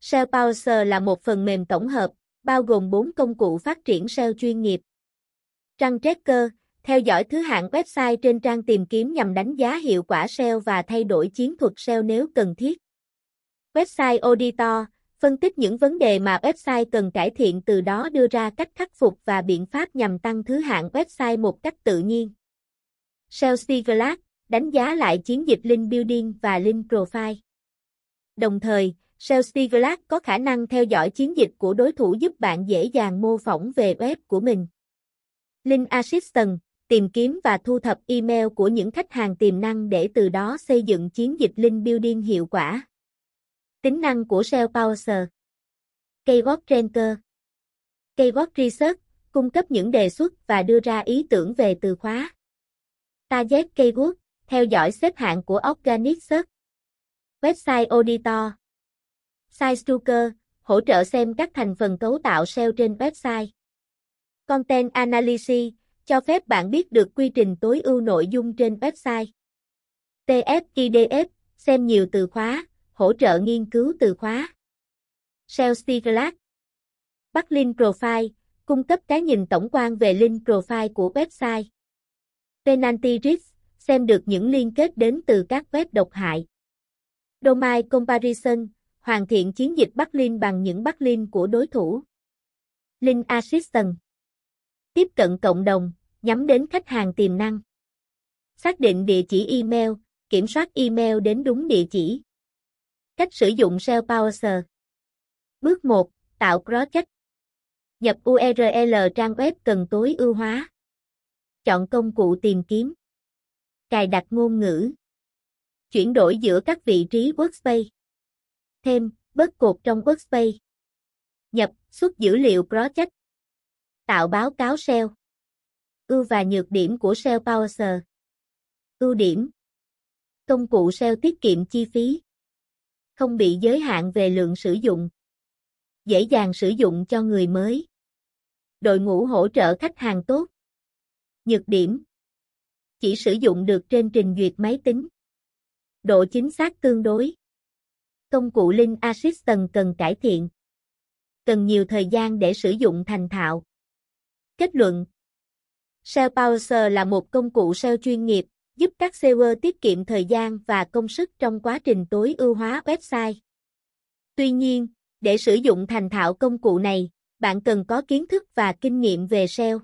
SEO Power là một phần mềm tổng hợp, bao gồm 4 công cụ phát triển SEO chuyên nghiệp. Trang Tracker, theo dõi thứ hạng website trên trang tìm kiếm nhằm đánh giá hiệu quả SEO và thay đổi chiến thuật SEO nếu cần thiết. Website Auditor, phân tích những vấn đề mà website cần cải thiện từ đó đưa ra cách khắc phục và biện pháp nhằm tăng thứ hạng website một cách tự nhiên. SEO Glass, đánh giá lại chiến dịch link building và link profile. Đồng thời, SEO Glass có khả năng theo dõi chiến dịch của đối thủ giúp bạn dễ dàng mô phỏng về web của mình. Link Assistant, tìm kiếm và thu thập email của những khách hàng tiềm năng để từ đó xây dựng chiến dịch link building hiệu quả. Tính năng của SEO Browser Keyword Ranker Keyword Research cung cấp những đề xuất và đưa ra ý tưởng về từ khóa. Target Keyword theo dõi xếp hạng của Organic Search. Website Auditor SiteStuker hỗ trợ xem các thành phần cấu tạo SEO trên website. Content Analysis cho phép bạn biết được quy trình tối ưu nội dung trên website. TFIDF xem nhiều từ khóa, hỗ trợ nghiên cứu từ khóa. Sales Glass Backlink Profile, cung cấp cái nhìn tổng quan về link profile của website. Penalty Risk, xem được những liên kết đến từ các web độc hại. Domain Comparison, hoàn thiện chiến dịch backlink bằng những backlink của đối thủ. Linh Assistant Tiếp cận cộng đồng, nhắm đến khách hàng tiềm năng. Xác định địa chỉ email, kiểm soát email đến đúng địa chỉ. Cách sử dụng SEO Browser Bước 1. Tạo project Nhập URL trang web cần tối ưu hóa. Chọn công cụ tìm kiếm. Cài đặt ngôn ngữ. Chuyển đổi giữa các vị trí workspace. Thêm, bớt cột trong workspace. Nhập, xuất dữ liệu project. Tạo báo cáo SEO. Ưu và nhược điểm của SEO Browser. Ưu điểm. Công cụ SEO tiết kiệm chi phí không bị giới hạn về lượng sử dụng. Dễ dàng sử dụng cho người mới. Đội ngũ hỗ trợ khách hàng tốt. Nhược điểm Chỉ sử dụng được trên trình duyệt máy tính. Độ chính xác tương đối. Công cụ Link Assistant cần cải thiện. Cần nhiều thời gian để sử dụng thành thạo. Kết luận SEO Power là một công cụ SEO chuyên nghiệp, giúp các SEO tiết kiệm thời gian và công sức trong quá trình tối ưu hóa website. Tuy nhiên, để sử dụng thành thạo công cụ này, bạn cần có kiến thức và kinh nghiệm về SEO.